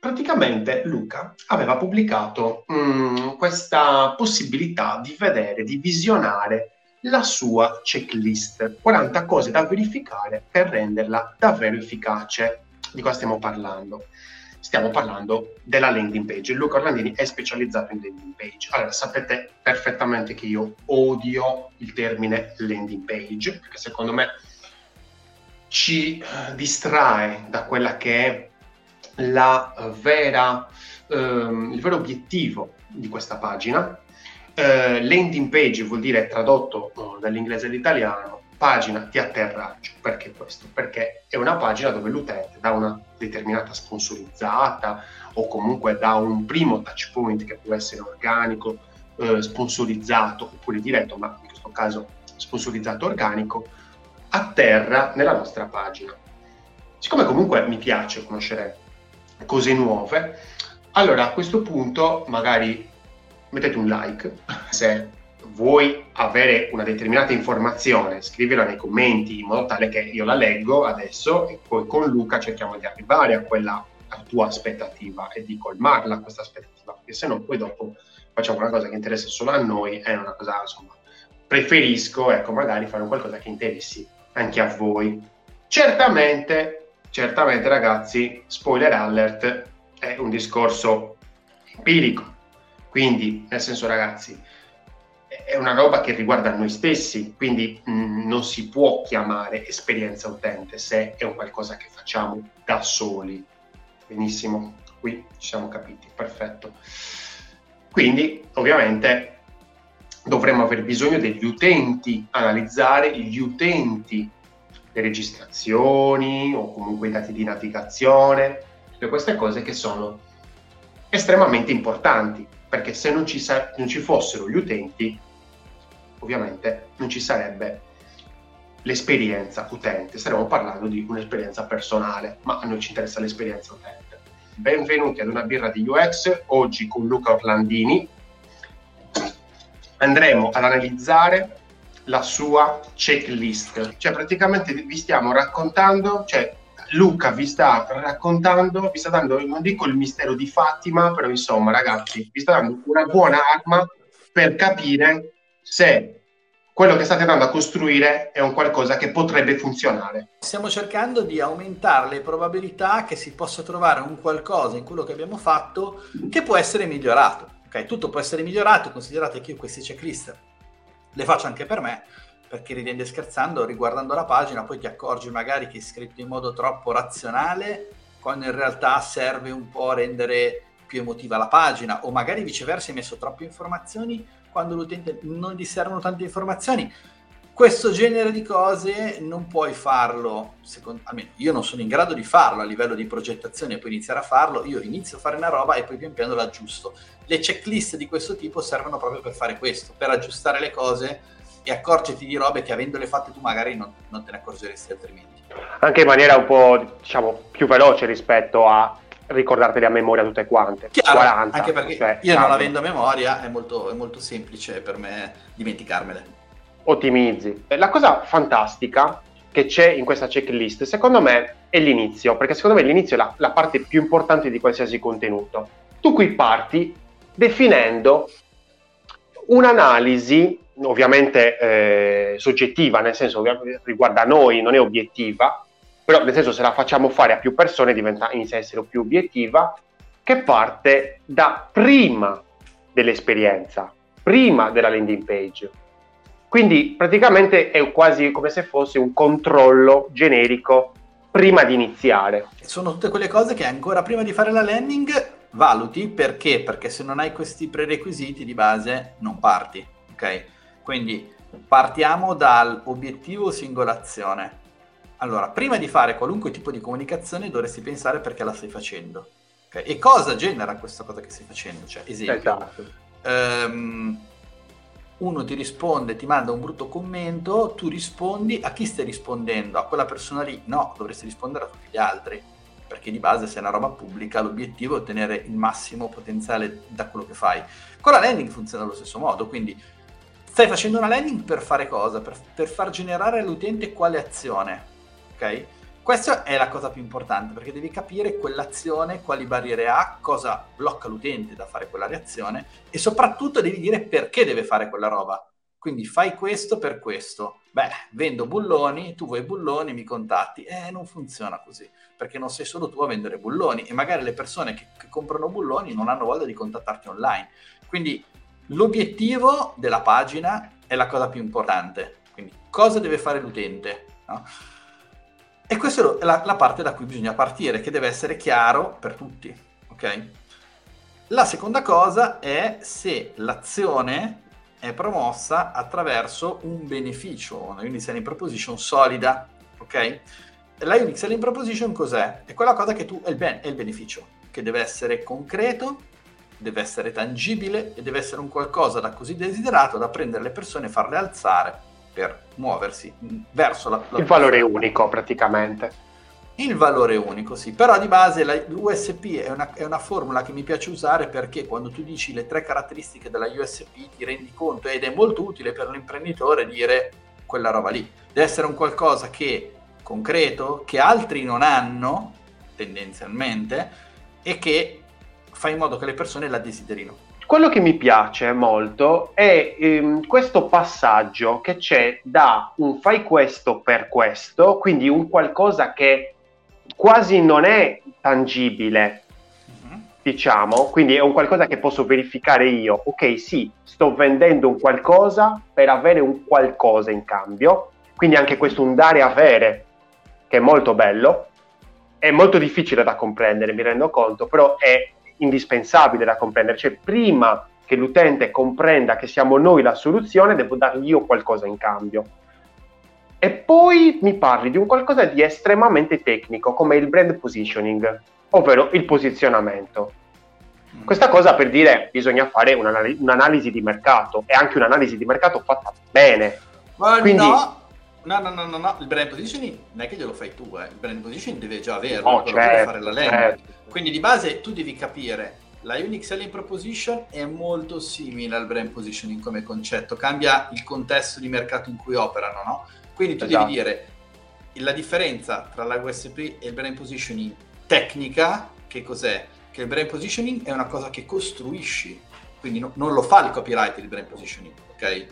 praticamente Luca aveva pubblicato mh, mm, questa possibilità di vedere, di visionare la sua checklist, 40 cose da verificare per renderla davvero efficace. Di cosa stiamo parlando? Stiamo parlando della landing page. Luca Orlandini è specializzato in landing page. Allora, sapete perfettamente che io odio il termine landing page, perché secondo me ci distrae da quella che è vera, ehm, il vero obiettivo di questa pagina. Eh, landing page vuol dire tradotto eh, dall'inglese all'italiano pagina di atterraggio. Perché questo? Perché è una pagina dove l'utente da una determinata sponsorizzata o comunque da un primo touch point che può essere organico, eh, sponsorizzato oppure diretto, ma in questo caso sponsorizzato organico, atterra nella nostra pagina. Siccome comunque mi piace conoscere cose nuove, allora a questo punto magari mettete un like se vuoi avere una determinata informazione, scrivila nei commenti in modo tale che io la leggo adesso e poi con Luca cerchiamo di arrivare a quella a tua aspettativa e di colmarla questa aspettativa, perché se no poi dopo facciamo una cosa che interessa solo a noi è una cosa insomma preferisco ecco magari fare qualcosa che interessi anche a voi. Certamente, certamente ragazzi, spoiler alert, è un discorso empirico. Quindi, nel senso ragazzi, è una roba che riguarda noi stessi, quindi mh, mm, non si può chiamare esperienza utente se è un qualcosa che facciamo da soli. Benissimo, qui ci siamo capiti, perfetto. Quindi, ovviamente, dovremmo aver bisogno degli utenti, analizzare gli utenti, le registrazioni o comunque i dati di navigazione, tutte queste cose che sono estremamente importanti, perché se non ci, sa- non ci fossero gli utenti, ovviamente non ci sarebbe l'esperienza utente, staremo parlando di un'esperienza personale, ma a noi ci interessa l'esperienza utente. Benvenuti ad una birra di UX, oggi con Luca Orlandini, andremo ad analizzare la sua checklist. Cioè, praticamente vi stiamo raccontando, cioè Luca vi sta raccontando, vi sta dando, non dico il mistero di Fatima, però insomma, ragazzi, vi sta dando una buona arma per capire se quello che state andando a costruire è un qualcosa che potrebbe funzionare. Stiamo cercando di aumentare le probabilità che si possa trovare un qualcosa in quello che abbiamo fatto che può essere migliorato. Ok, tutto può essere migliorato, considerate che io queste checklist le faccio anche per me, perché ridendo e scherzando, riguardando la pagina, poi ti accorgi magari che è scritto in modo troppo razionale, quando in realtà serve un po' a rendere più emotiva la pagina, o magari viceversa hai messo troppe informazioni quando l'utente non gli servono tante informazioni questo genere di cose non puoi farlo, secondo, almeno io non sono in grado di farlo a livello di progettazione e poi iniziare a farlo, io inizio a fare una roba e poi pian piano l'aggiusto. Le checklist di questo tipo servono proprio per fare questo, per aggiustare le cose e accorgerti di robe che avendole fatte tu magari non, non te ne accorgeresti altrimenti. Anche in maniera un po' diciamo più veloce rispetto a ricordarteli a memoria tutte quante. Chiaro, 40, anche perché cioè, io non avendo a memoria è molto, è molto semplice per me dimenticarmele ottimizzi. La cosa fantastica che c'è in questa checklist, secondo me, è l'inizio, perché secondo me l'inizio è la, la parte più importante di qualsiasi contenuto. Tu qui parti definendo un'analisi, ovviamente eh, soggettiva, nel senso riguarda noi, non è obiettiva, però nel senso se la facciamo fare a più persone diventa, inizia a essere più obiettiva, che parte da prima dell'esperienza, prima della landing page. Quindi praticamente è quasi come se fosse un controllo generico prima di iniziare. Sono tutte quelle cose che ancora prima di fare la landing valuti perché? Perché se non hai questi prerequisiti di base non parti, ok? Quindi partiamo dall'obiettivo singolazione. Allora, prima di fare qualunque tipo di comunicazione dovresti pensare perché la stai facendo. Okay? E cosa genera questa cosa che stai facendo? Cioè, esempio, esatto. um, uno ti risponde, ti manda un brutto commento, tu rispondi a chi stai rispondendo? A quella persona lì? No, dovresti rispondere a tutti gli altri, perché di base se è una roba pubblica l'obiettivo è ottenere il massimo potenziale da quello che fai. Con la landing funziona allo stesso modo, quindi stai facendo una landing per fare cosa? Per, per far generare all'utente quale azione, ok? Questa è la cosa più importante perché devi capire quell'azione, quali barriere ha, cosa blocca l'utente da fare quella reazione e soprattutto devi dire perché deve fare quella roba. Quindi fai questo per questo. Beh, vendo bulloni, tu vuoi bulloni, mi contatti. Eh, non funziona così, perché non sei solo tu a vendere bulloni e magari le persone che, che comprano bulloni non hanno voglia di contattarti online. Quindi l'obiettivo della pagina è la cosa più importante. Quindi cosa deve fare l'utente? No? E questa è la, la, parte da cui bisogna partire, che deve essere chiaro per tutti. Ok? La seconda cosa è se l'azione è promossa attraverso un beneficio, una Unit Selling Proposition solida, ok? La Unit Selling Proposition cos'è? È quella cosa che tu, è il, ben, è il beneficio, che deve essere concreto, deve essere tangibile e deve essere un qualcosa da così desiderato da prendere le persone e farle alzare per muoversi verso la... la il valore unico praticamente il valore unico, sì, però di base la USP è una, è una, formula che mi piace usare perché quando tu dici le tre caratteristiche della USP ti rendi conto ed è molto utile per l'imprenditore dire quella roba lì. Deve essere un qualcosa che concreto, che altri non hanno tendenzialmente e che fa in modo che le persone la desiderino. Quello che mi piace molto è ehm, questo passaggio che c'è da un fai questo per questo, quindi un qualcosa che quasi non è tangibile, uh-huh. diciamo, quindi è un qualcosa che posso verificare io. Ok, sì, sto vendendo un qualcosa per avere un qualcosa in cambio, quindi anche questo un dare avere, che è molto bello, è molto difficile da comprendere, mi rendo conto, però è indispensabile da comprendere, cioè prima che l'utente comprenda che siamo noi la soluzione, devo dargli io qualcosa in cambio e poi mi parli di un qualcosa di estremamente tecnico come il brand positioning, ovvero il posizionamento. Mm. Questa cosa per dire bisogna fare un'anal- un'analisi di mercato e anche un'analisi di mercato fatta bene. Ma Quindi, no. No, no, no, no, no, il brand positioning non è che glielo fai tu, eh. il brand positioning deve già averlo, oh, certo, fare la landing. Certo. Quindi di base tu devi capire la Unique Selling Proposition è molto simile al brand positioning come concetto, cambia il contesto di mercato in cui operano, no? Quindi tu esatto. devi dire la differenza tra la USP e il brand positioning tecnica, che cos'è? Che il brand positioning è una cosa che costruisci, quindi no, non lo fa il copyright il brand positioning, ok?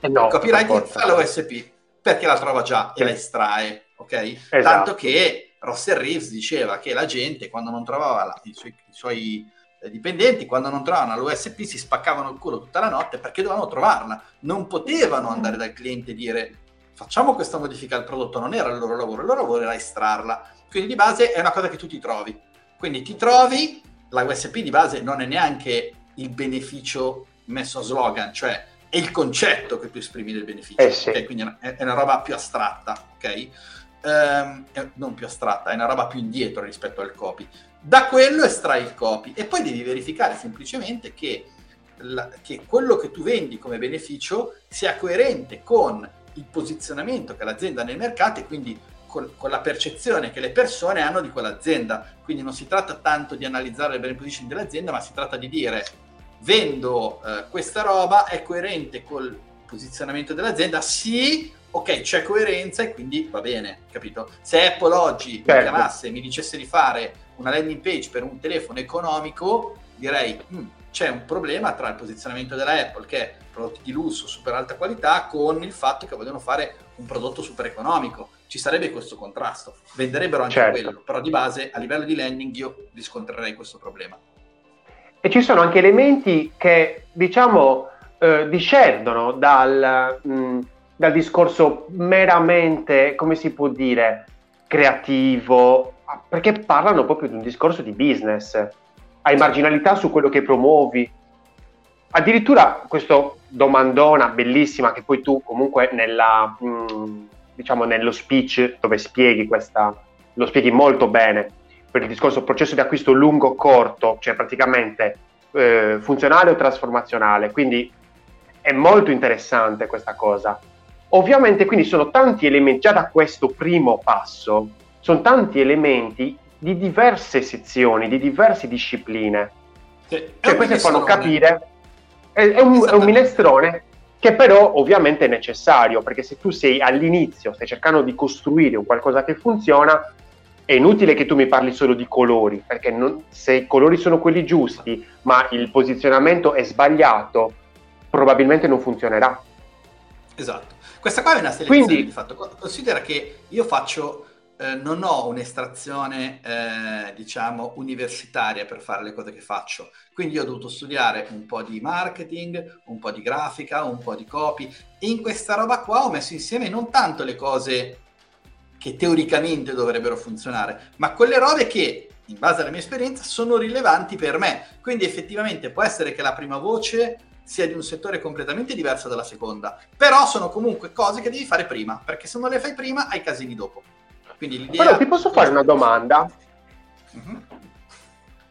Eh no, il copyright fa la USP perché la trova già sì. e la estrae, ok? Esatto. Tanto che Russell Reeves diceva che la gente quando non trovava la, i, suoi, i suoi eh, dipendenti quando non trovavano l'USP si spaccavano il culo tutta la notte perché dovevano trovarla, non potevano andare dal cliente e dire facciamo questa modifica al prodotto, non era il loro lavoro, il loro lavoro era estrarla. Quindi di base è una cosa che tu ti trovi. Quindi ti trovi, la USP di base non è neanche il beneficio messo a slogan, cioè è il concetto che tu esprimi del beneficio. Eh sì. okay? Quindi è una, roba più astratta, ok? Um, non più astratta, è una roba più indietro rispetto al copy. Da quello estrai il copy e poi devi verificare semplicemente che, la, che quello che tu vendi come beneficio sia coerente con il posizionamento che l'azienda ha nel mercato e quindi con, con, la percezione che le persone hanno di quell'azienda. Quindi non si tratta tanto di analizzare il positioning dell'azienda, ma si tratta di dire vendo eh, questa roba, è coerente col posizionamento dell'azienda? Sì, ok, c'è coerenza e quindi va bene, capito? Se Apple oggi certo. mi chiamasse e mi dicesse di fare una landing page per un telefono economico, direi mm, c'è un problema tra il posizionamento della Apple, che è prodotti di lusso, super alta qualità, con il fatto che vogliono fare un prodotto super economico. Ci sarebbe questo contrasto. Venderebbero anche certo. quello, però di base a livello di landing io riscontrerei questo problema. E ci sono anche elementi che, diciamo, eh, discendono dal, mh, mm, dal discorso meramente, come si può dire, creativo, perché parlano proprio di un discorso di business. Hai marginalità su quello che promuovi, addirittura questo domandona bellissima che poi tu comunque nella, mh, mm, diciamo nello speech dove spieghi questa, lo spieghi molto bene per il discorso processo di acquisto lungo o corto, cioè praticamente eh, funzionale o trasformazionale, quindi è molto interessante questa cosa. Ovviamente quindi sono tanti elementi, già da questo primo passo, sono tanti elementi di diverse sezioni, di diverse discipline. Sì, cioè queste fanno capire è, è, un, è un minestrone che però ovviamente è necessario, perché se tu sei all'inizio, stai cercando di costruire un qualcosa che funziona, è inutile che tu mi parli solo di colori, perché non, se i colori sono quelli giusti, ma il posizionamento è sbagliato, probabilmente non funzionerà. Esatto. Questa qua è una selezione Quindi, di fatto. Considera che io faccio eh, non ho un'estrazione, eh, diciamo, universitaria per fare le cose che faccio. Quindi ho dovuto studiare un po' di marketing, un po' di grafica, un po' di copy. E in questa roba qua ho messo insieme non tanto le cose che teoricamente dovrebbero funzionare, ma quelle robe che, in base alla mia esperienza, sono rilevanti per me. Quindi effettivamente può essere che la prima voce sia di un settore completamente diverso dalla seconda, però sono comunque cose che devi fare prima, perché se non le fai prima hai casini dopo. Quindi l'idea... Però ti posso fare una domanda? Uh-huh.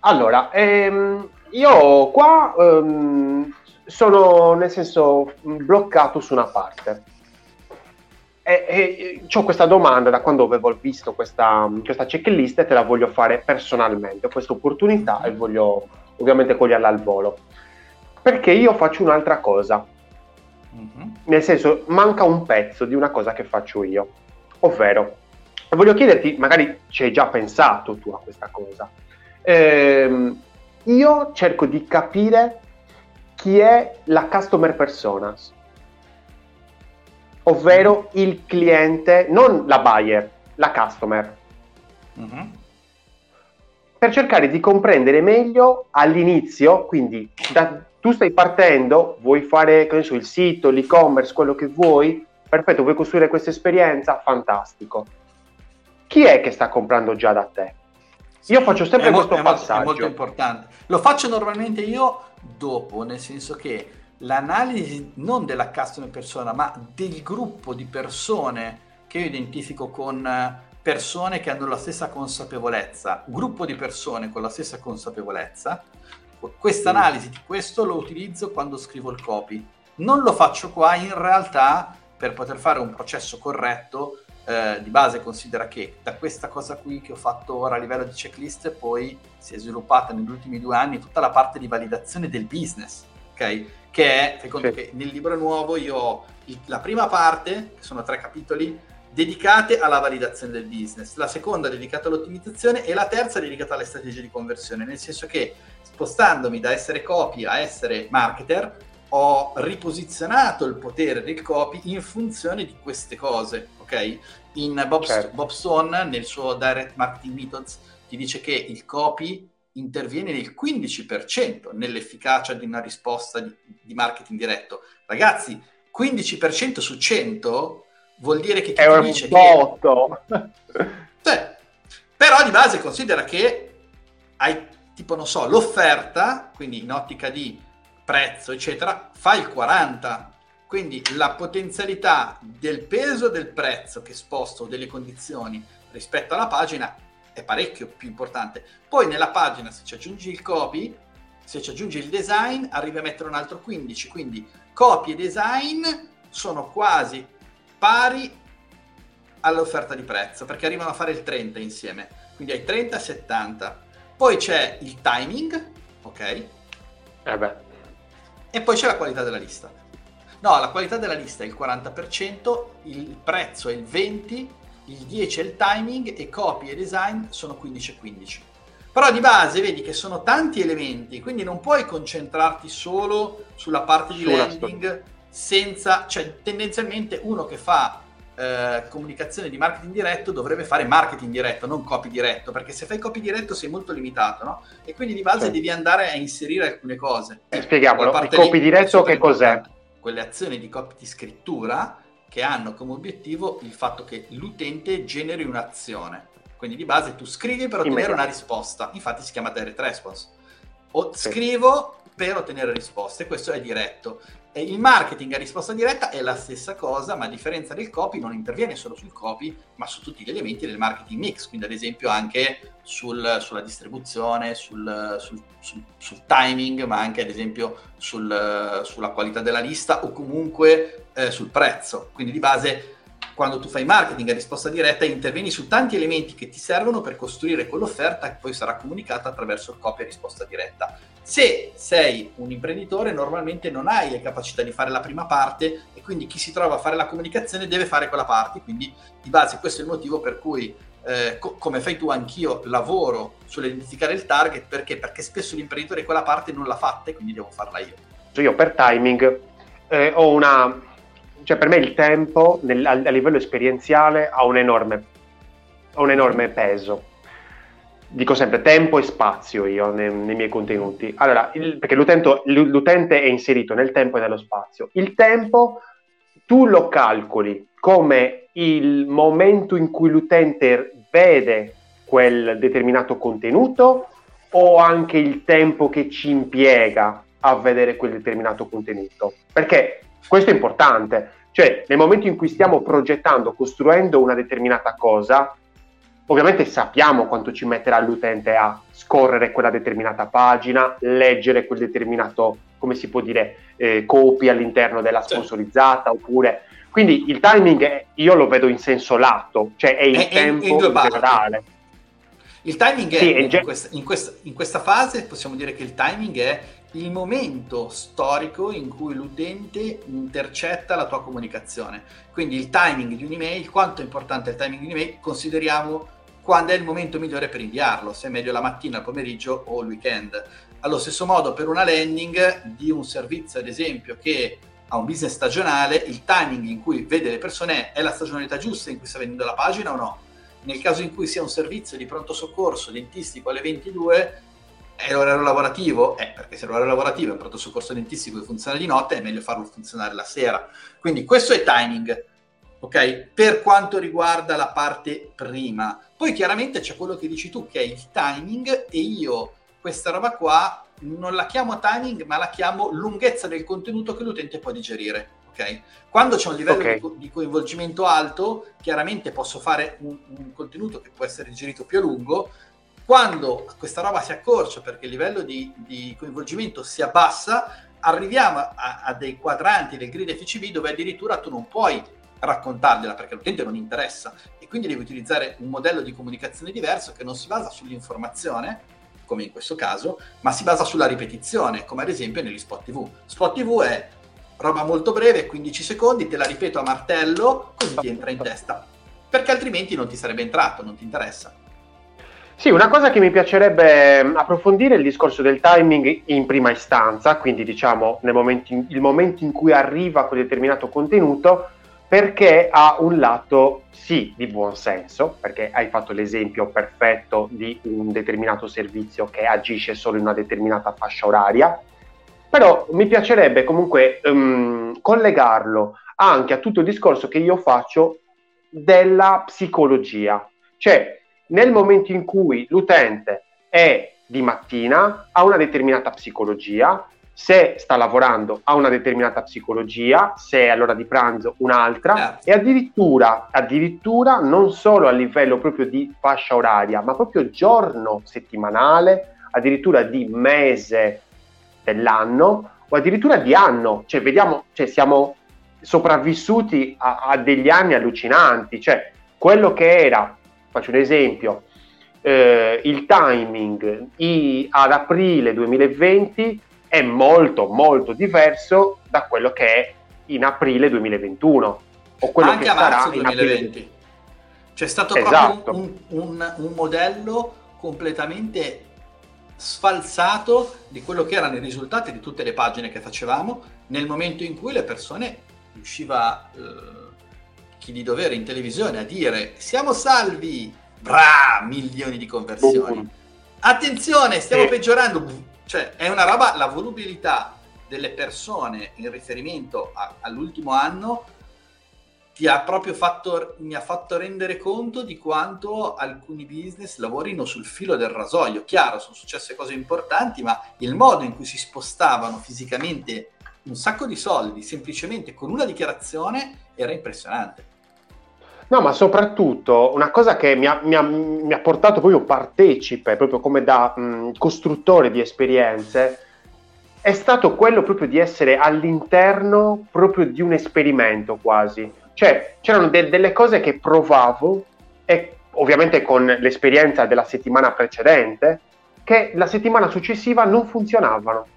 Allora, ehm, io qua ehm, sono nel senso bloccato su una parte. E, e, ho questa domanda da quando avevo visto questa, questa checklist e te la voglio fare personalmente. Ho questa opportunità e voglio ovviamente coglierla al volo. Perché io faccio un'altra cosa. Uh-huh. Nel senso, manca un pezzo di una cosa che faccio io. Ovvero, voglio chiederti, magari ci hai già pensato tu a questa cosa. Ehm, io cerco di capire chi è la customer personas, ovvero il cliente, non la buyer, la customer. Mm-hmm. Per cercare di comprendere meglio all'inizio, quindi da, tu stai partendo, vuoi fare so, il sito, l'e-commerce, quello che vuoi, perfetto, vuoi costruire questa esperienza, fantastico chi è che sta comprando già da te? Io faccio sempre è questo mo- passaggio. È molto importante. Lo faccio normalmente io dopo, nel senso che l'analisi non della customer persona, ma del gruppo di persone che io identifico con persone che hanno la stessa consapevolezza, gruppo di persone con la stessa consapevolezza, questa analisi di questo lo utilizzo quando scrivo il copy. Non lo faccio qua in realtà per poter fare un processo corretto eh, di base considera che da questa cosa qui che ho fatto ora a livello di checklist poi si è sviluppata negli ultimi due anni tutta la parte di validazione del business, ok? Che è, fai conto sì. che nel libro nuovo io ho il, la prima parte, che sono tre capitoli, dedicate alla validazione del business, la seconda dedicata all'ottimizzazione e la terza dedicata alle strategie di conversione, nel senso che spostandomi da essere copy a essere marketer, ho riposizionato il potere del copy in funzione di queste cose, ok? In Bob, certo. Bob Stone, nel suo Direct Marketing Methods, ti dice che il copy interviene nel 15% nell'efficacia di una risposta di, di marketing diretto. Ragazzi, 15% su 100 vuol dire che chi è ti dice botto. che... Cioè, però di base considera che hai, tipo, non so, l'offerta, quindi in ottica di prezzo, eccetera, fa il 40%. Quindi la potenzialità del peso del prezzo che sposto delle condizioni rispetto alla pagina è parecchio più importante. Poi nella pagina se ci aggiungi il copy, se ci aggiungi il design, arrivi a mettere un altro 15. Quindi copy e design sono quasi pari all'offerta di prezzo perché arrivano a fare il 30 insieme. Quindi hai 30 e 70. Poi c'è il timing, ok? Eh e poi c'è la qualità della lista. No, la qualità della lista è il 40%, il prezzo è il 20%, il 10% è il timing e copy e design sono 15 e 15. Però di base vedi che sono tanti elementi, quindi non puoi concentrarti solo sulla parte di sulla landing senza, cioè tendenzialmente uno che fa eh, comunicazione di marketing diretto dovrebbe fare marketing diretto, non copy diretto, perché se fai copy diretto sei molto limitato, no? E quindi di base sì. devi andare a inserire alcune cose. Eh, spieghiamolo, il copy diretto che cos'è? Quelle azioni di copy di scrittura che hanno come obiettivo il fatto che l'utente generi un'azione. Quindi di base tu scrivi per ottenere una risposta, infatti si chiama direct response. O sì. scrivo per ottenere risposte, questo è diretto. E il marketing a risposta diretta è la stessa cosa, ma a differenza del copy non interviene solo sul copy, ma su tutti gli elementi del marketing mix, quindi ad esempio anche sul, sulla distribuzione, sul, sul, sul, timing, ma anche ad esempio sulla qualità della lista o comunque eh, sul prezzo. Quindi di base quando tu fai marketing a risposta diretta intervieni su tanti elementi che ti servono per costruire quell'offerta che poi sarà comunicata attraverso copia e risposta diretta. Se sei un imprenditore normalmente non hai le capacità di fare la prima parte e quindi chi si trova a fare la comunicazione deve fare quella parte, quindi di base questo è il motivo per cui eh, co- come fai tu anch'io lavoro sull'identificare il target perché? Perché spesso l'imprenditore quella parte non l'ha fatta e quindi devo farla io. Io per timing eh, ho una cioè per me il tempo nel, a, a, livello esperienziale ha un, enorme, ha un enorme peso. Dico sempre tempo e spazio io nei, nei miei contenuti. Allora, il, perché l'utente, è inserito nel tempo e nello spazio. Il tempo tu lo calcoli come il momento in cui l'utente vede quel determinato contenuto o anche il tempo che ci impiega a vedere quel determinato contenuto. Perché questo è importante, cioè nel momento in cui stiamo progettando, costruendo una determinata cosa, ovviamente sappiamo quanto ci metterà l'utente a scorrere quella determinata pagina, leggere quel determinato, come si può dire, eh, copy all'interno della sponsorizzata, oppure... Quindi il timing è, io lo vedo in senso lato, cioè è il è, tempo in, in generale. Il timing è, sì, in, in, questa, in, questa, in questa fase possiamo dire che il timing è il momento storico in cui l'utente intercetta la tua comunicazione. Quindi il timing di un'email, quanto è importante il timing di un'email, consideriamo quando è il momento migliore per inviarlo, se è meglio la mattina, il pomeriggio o il weekend. Allo stesso modo per una landing di un servizio, ad esempio, che ha un business stagionale, il timing in cui vede le persone è la stagionalità giusta in cui sta vendendo la pagina o no? Nel caso in cui sia un servizio di pronto soccorso dentistico alle 22, è l'orario lavorativo? Eh, perché se l'orario lavorativo è un pronto soccorso dentistico che funziona di notte, è meglio farlo funzionare la sera. Quindi questo è timing, ok? Per quanto riguarda la parte prima. Poi chiaramente c'è quello che dici tu, che è il timing, e io questa roba qua non la chiamo timing, ma la chiamo lunghezza del contenuto che l'utente può digerire. Okay? Quando c'è un livello okay. di, di, coinvolgimento alto, chiaramente posso fare un, un, contenuto che può essere digerito più a lungo, quando questa roba si accorcia perché il livello di, di coinvolgimento si abbassa, arriviamo a, a, dei quadranti del grid FCB dove addirittura tu non puoi raccontargliela perché l'utente non interessa e quindi devi utilizzare un modello di comunicazione diverso che non si basa sull'informazione, come in questo caso, ma si basa sulla ripetizione, come ad esempio negli spot TV. Spot TV è roba molto breve, 15 secondi, te la ripeto a martello, così ti entra in testa, perché altrimenti non ti sarebbe entrato, non ti interessa. Sì, una cosa che mi piacerebbe mm, approfondire è il discorso del timing in prima istanza, quindi diciamo nel momento in, il momento in cui arriva quel determinato contenuto, perché ha un lato sì di buon senso, perché hai fatto l'esempio perfetto di un determinato servizio che agisce solo in una determinata fascia oraria, però mi piacerebbe comunque um, collegarlo anche a tutto il discorso che io faccio della psicologia, cioè nel momento in cui l'utente è di mattina ha una determinata psicologia, se sta lavorando ha una determinata psicologia, se è all'ora di pranzo un'altra certo. e addirittura, addirittura non solo a livello proprio di fascia oraria, ma proprio giorno settimanale, addirittura di mese dell'anno o addirittura di anno, cioè vediamo, cioè siamo sopravvissuti a, a degli anni allucinanti, cioè quello che era faccio un esempio, eh, il timing i, ad aprile 2020 è molto molto diverso da quello che è in aprile 2021 o quello Anche che a marzo 2020. C'è stato esatto. proprio un, un, un modello completamente sfalsato di quello che erano i risultati di tutte le pagine che facevamo nel momento in cui le persone riusciva eh, chi di dovere in televisione a dire siamo salvi, bra, milioni di conversioni. Attenzione, stiamo sì. peggiorando. Cioè, è una roba, la volubilità delle persone in riferimento a, all'ultimo anno ti ha proprio fatto, mi ha fatto rendere conto di quanto alcuni business lavorino sul filo del rasoio. Chiaro, sono successe cose importanti, ma il modo in cui si spostavano fisicamente un sacco di soldi semplicemente con una dichiarazione era impressionante. No, ma soprattutto una cosa che mi ha, mi ha, mi ha portato proprio partecipe, proprio come da mh, costruttore di esperienze, è stato quello proprio di essere all'interno proprio di un esperimento quasi. Cioè, c'erano de- delle cose che provavo e ovviamente con l'esperienza della settimana precedente, che la settimana successiva non funzionavano.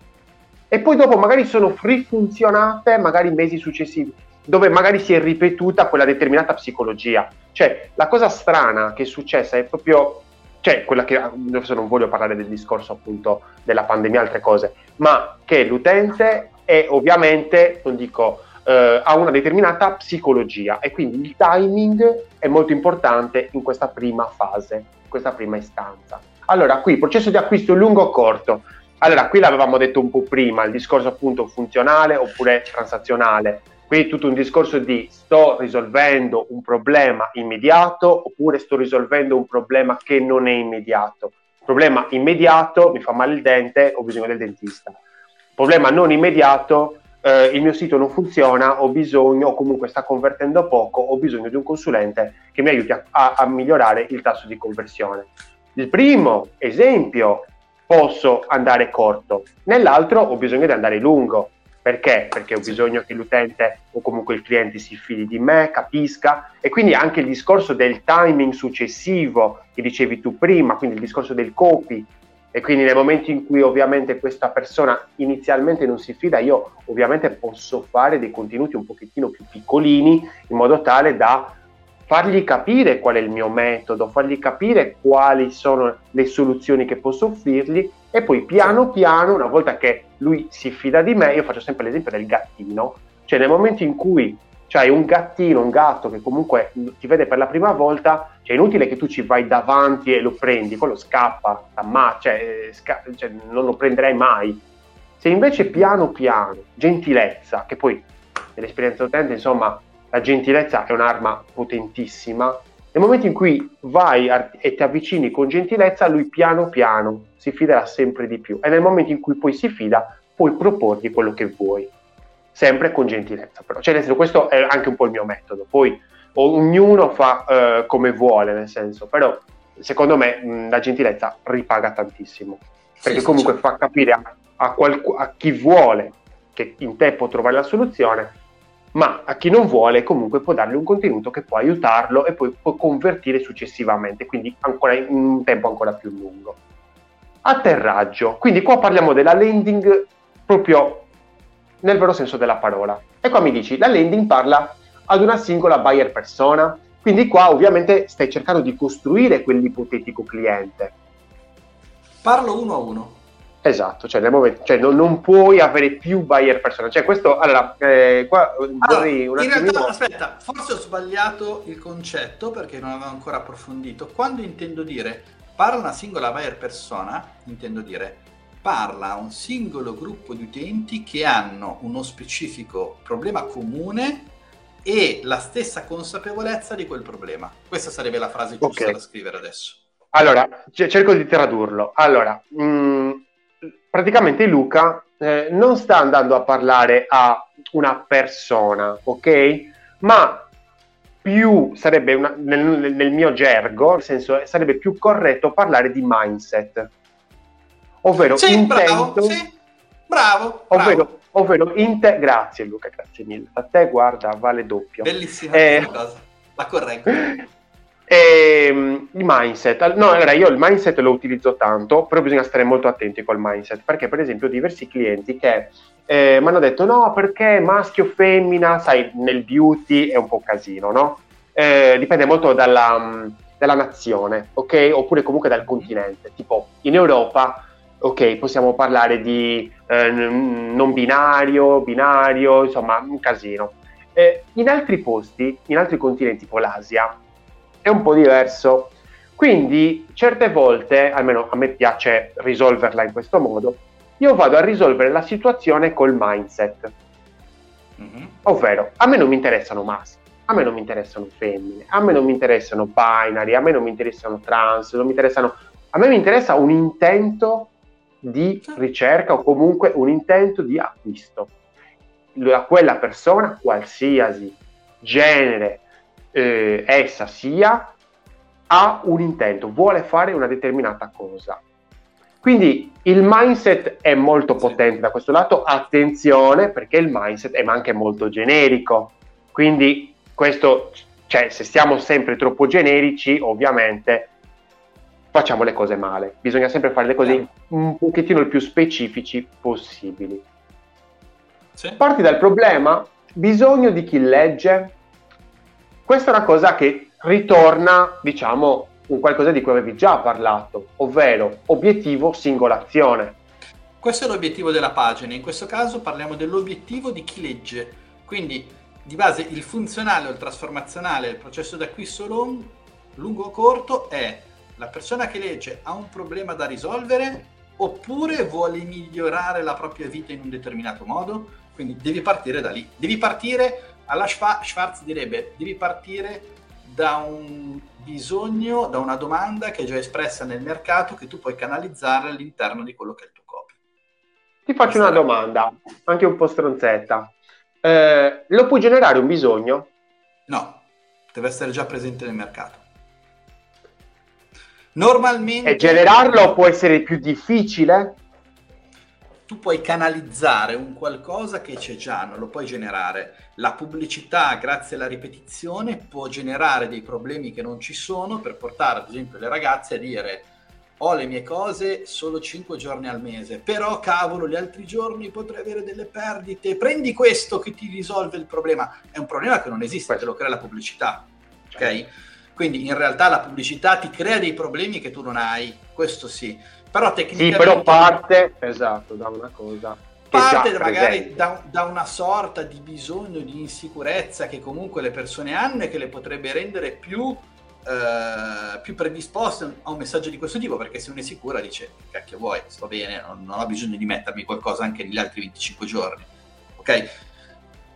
E poi dopo magari sono rifunzionate magari mesi successivi, dove magari si è ripetuta quella determinata psicologia. Cioè, la cosa strana che è successa è proprio cioè quella che adesso non voglio parlare del discorso appunto della pandemia altre cose, ma che l'utente è ovviamente, non dico, eh, ha una determinata psicologia e quindi il timing è molto importante in questa prima fase, in questa prima istanza. Allora, qui processo di acquisto lungo o corto. Allora, qui l'avevamo detto un po' prima, il discorso appunto funzionale oppure transazionale. Qui è tutto un discorso di sto risolvendo un problema immediato oppure sto risolvendo un problema che non è immediato. Problema immediato, mi fa male il dente, ho bisogno del dentista. Problema non immediato, eh, il mio sito non funziona, ho bisogno, o comunque sta convertendo poco, ho bisogno di un consulente che mi aiuti a, a, a migliorare il tasso di conversione. Il primo esempio posso andare corto, nell'altro ho bisogno di andare lungo. Perché? Perché ho bisogno che l'utente o comunque il cliente si fidi di me, capisca. E quindi anche il discorso del timing successivo che dicevi tu prima, quindi il discorso del copy. E quindi nel momento in cui ovviamente questa persona inizialmente non si fida, io ovviamente posso fare dei contenuti un pochettino più piccolini in modo tale da fargli capire qual è il mio metodo, fargli capire quali sono le soluzioni che posso offrirgli e poi piano piano, una volta che lui si fida di me, io faccio sempre l'esempio del gattino, cioè nel momento in cui c'hai un gattino, un gatto che comunque ti vede per la prima volta, cioè è inutile che tu ci vai davanti e lo prendi, quello scappa, ma, cioè, sca- cioè, non lo prenderai mai. Se invece piano piano, gentilezza, che poi nell'esperienza utente, insomma, la gentilezza è un'arma potentissima. Nel momento in cui vai e ti avvicini con gentilezza, lui piano piano si fiderà sempre di più. E nel momento in cui poi si fida, puoi proporgli quello che vuoi. Sempre con gentilezza, però. Cioè, nel senso, questo è anche un po' il mio metodo. Poi ognuno fa eh, come vuole, nel senso, però secondo me mh, la gentilezza ripaga tantissimo. Perché sì, comunque certo. fa capire a, a, qualc- a chi vuole che in te può trovare la soluzione ma a chi non vuole comunque può dargli un contenuto che può aiutarlo e poi può convertire successivamente, quindi ancora in un tempo ancora più lungo. Atterraggio, quindi qua parliamo della landing proprio nel vero senso della parola. E qua mi dici, la landing parla ad una singola buyer persona, quindi qua ovviamente stai cercando di costruire quell'ipotetico cliente. Parlo uno a uno. Esatto, cioè, nel momento, cioè non, non, puoi avere più buyer persona. Cioè, questo, allora, eh, qua allora, un In realtà, aspetta, forse ho sbagliato il concetto perché non avevo ancora approfondito. Quando intendo dire parla una singola buyer persona, intendo dire parla a un singolo gruppo di utenti che hanno uno specifico problema comune e la stessa consapevolezza di quel problema. Questa sarebbe la frase giusta okay. da scrivere adesso. Allora, c- cerco di tradurlo. Allora, mh, mm, praticamente Luca eh, non sta andando a parlare a una persona, ok? Ma più sarebbe una, nel, nel, mio gergo, nel senso sarebbe più corretto parlare di mindset. Ovvero sì, intento. Bravo, sì. bravo, ovvero, bravo. ovvero inte- grazie Luca, grazie mille. A te guarda, vale doppio. Bellissima eh, cosa. La correggo. E, ehm, il mindset, no, allora io il mindset lo utilizzo tanto, però bisogna stare molto attenti col mindset, perché per esempio ho diversi clienti che eh, mi hanno detto no, perché maschio o femmina, sai, nel beauty è un po' casino, no? Eh, dipende molto dalla, dalla nazione, ok? Oppure comunque dal continente, tipo in Europa ok, possiamo parlare di eh, non binario, binario, insomma, un casino. Eh, in altri posti, in altri continenti, tipo l'Asia, è un po' diverso. Quindi certe volte, almeno a me piace risolverla in questo modo, io vado a risolvere la situazione col mindset. Mm-hmm. Ovvero, a me non mi interessano maschi, a me non mi interessano femmine, a me non mi interessano binary, a me non mi interessano trans, non mi interessano... A me mi interessa un intento di ricerca o comunque un intento di acquisto. A quella persona, qualsiasi genere, eh, essa sia, ha un intento, vuole fare una determinata cosa. Quindi il mindset è molto potente da questo lato, attenzione perché il mindset è anche molto generico. Quindi questo, cioè, se siamo sempre troppo generici, ovviamente facciamo le cose male. Bisogna sempre fare le cose un pochettino il più specifici possibili. Sì. Parti dal problema, bisogno di chi legge. Questa è una cosa che ritorna, diciamo, un qualcosa di cui avevi già parlato, ovvero obiettivo singolazione. Questo è l'obiettivo della pagina, in questo caso parliamo dell'obiettivo di chi legge. Quindi di base il funzionale o il trasformazionale, il processo d'acquisto long, lungo o corto è la persona che legge ha un problema da risolvere oppure vuole migliorare la propria vita in un determinato modo? Quindi devi partire da lì. Devi partire, alla Schwarz direbbe, devi partire da un bisogno, da una domanda che è già espressa nel mercato che tu puoi canalizzare all'interno di quello che è il tuo copy. Ti faccio Questa una domanda, anche un po' stronzetta. Eh, lo puoi generare un bisogno? No, deve essere già presente nel mercato. Normalmente... E generarlo può essere più difficile? Tu puoi canalizzare un qualcosa che c'è già, non lo puoi generare. La pubblicità, grazie alla ripetizione, può generare dei problemi che non ci sono per portare, ad esempio, le ragazze a dire ho le mie cose solo 5 giorni al mese, però cavolo, gli altri giorni potrei avere delle perdite, prendi questo che ti risolve il problema. È un problema che non esiste, te lo crea la pubblicità, ok? Quindi in realtà la pubblicità ti crea dei problemi che tu non hai, questo sì. Però tecnicamente... Sì, però parte, esatto, da una cosa... Parte magari da, da, una sorta di bisogno di insicurezza che comunque le persone hanno e che le potrebbe rendere più, eh, più predisposte a un messaggio di questo tipo, perché se uno è sicura dice, cacchio vuoi, sto bene, non, non ho bisogno di mettermi qualcosa anche negli altri 25 giorni. Ok?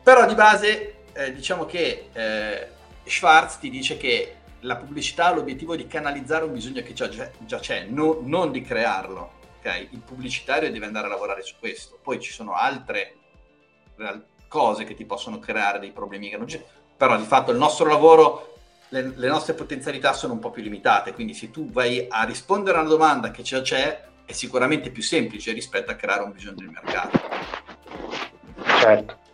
Però di base eh, diciamo che eh, Schwarz ti dice che la pubblicità ha l'obiettivo di canalizzare un bisogno che già, già c'è, no, non di crearlo. Okay? Il pubblicitario deve andare a lavorare su questo. Poi ci sono altre cose che ti possono creare dei problemi che non c'è. Però di fatto il nostro lavoro, le, le nostre potenzialità sono un po' più limitate. Quindi se tu vai a rispondere a una domanda che già c'è, è sicuramente più semplice rispetto a creare un bisogno del mercato. Certo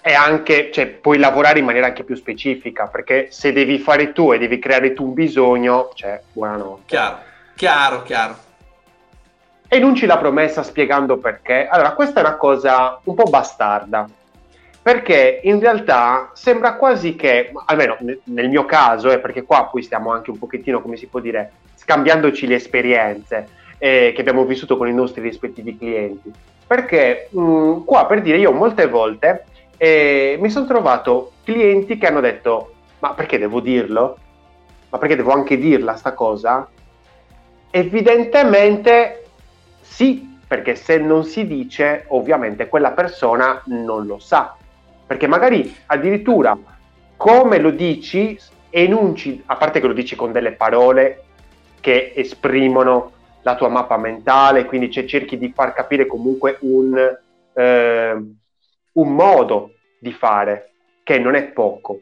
e anche, cioè, puoi lavorare in maniera anche più specifica, perché se devi fare tu e devi creare tu un bisogno, cioè, buonanotte. Chiaro, chiaro, chiaro. Enunci la promessa spiegando perché. Allora, questa è una cosa un po' bastarda, perché in realtà sembra quasi che, almeno nel mio caso, eh, perché qua poi stiamo anche un pochettino, come si può dire, scambiandoci le esperienze eh, che abbiamo vissuto con i nostri rispettivi clienti. Perché mh, qua per dire io molte volte e mi sono trovato clienti che hanno detto ma perché devo dirlo? Ma perché devo anche dirla sta cosa? Evidentemente sì, perché se non si dice ovviamente quella persona non lo sa, perché magari addirittura come lo dici enunci, a parte che lo dici con delle parole che esprimono la tua mappa mentale, quindi cerchi di far capire comunque un... Eh, un modo di fare che non è poco.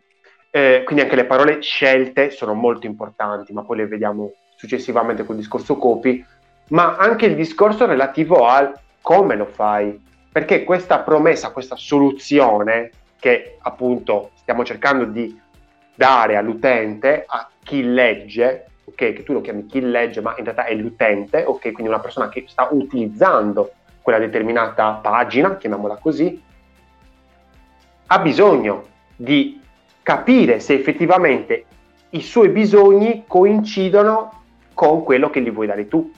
Eh, quindi anche le parole scelte sono molto importanti, ma poi le vediamo successivamente col discorso copy, ma anche il discorso relativo al come lo fai, perché questa promessa, questa soluzione che appunto stiamo cercando di dare all'utente, a chi legge, ok, che tu lo chiami chi legge, ma in realtà è l'utente, ok, quindi una persona che sta utilizzando quella determinata pagina, chiamiamola così, ha bisogno di capire se effettivamente i suoi bisogni coincidono con quello che gli vuoi dare tu.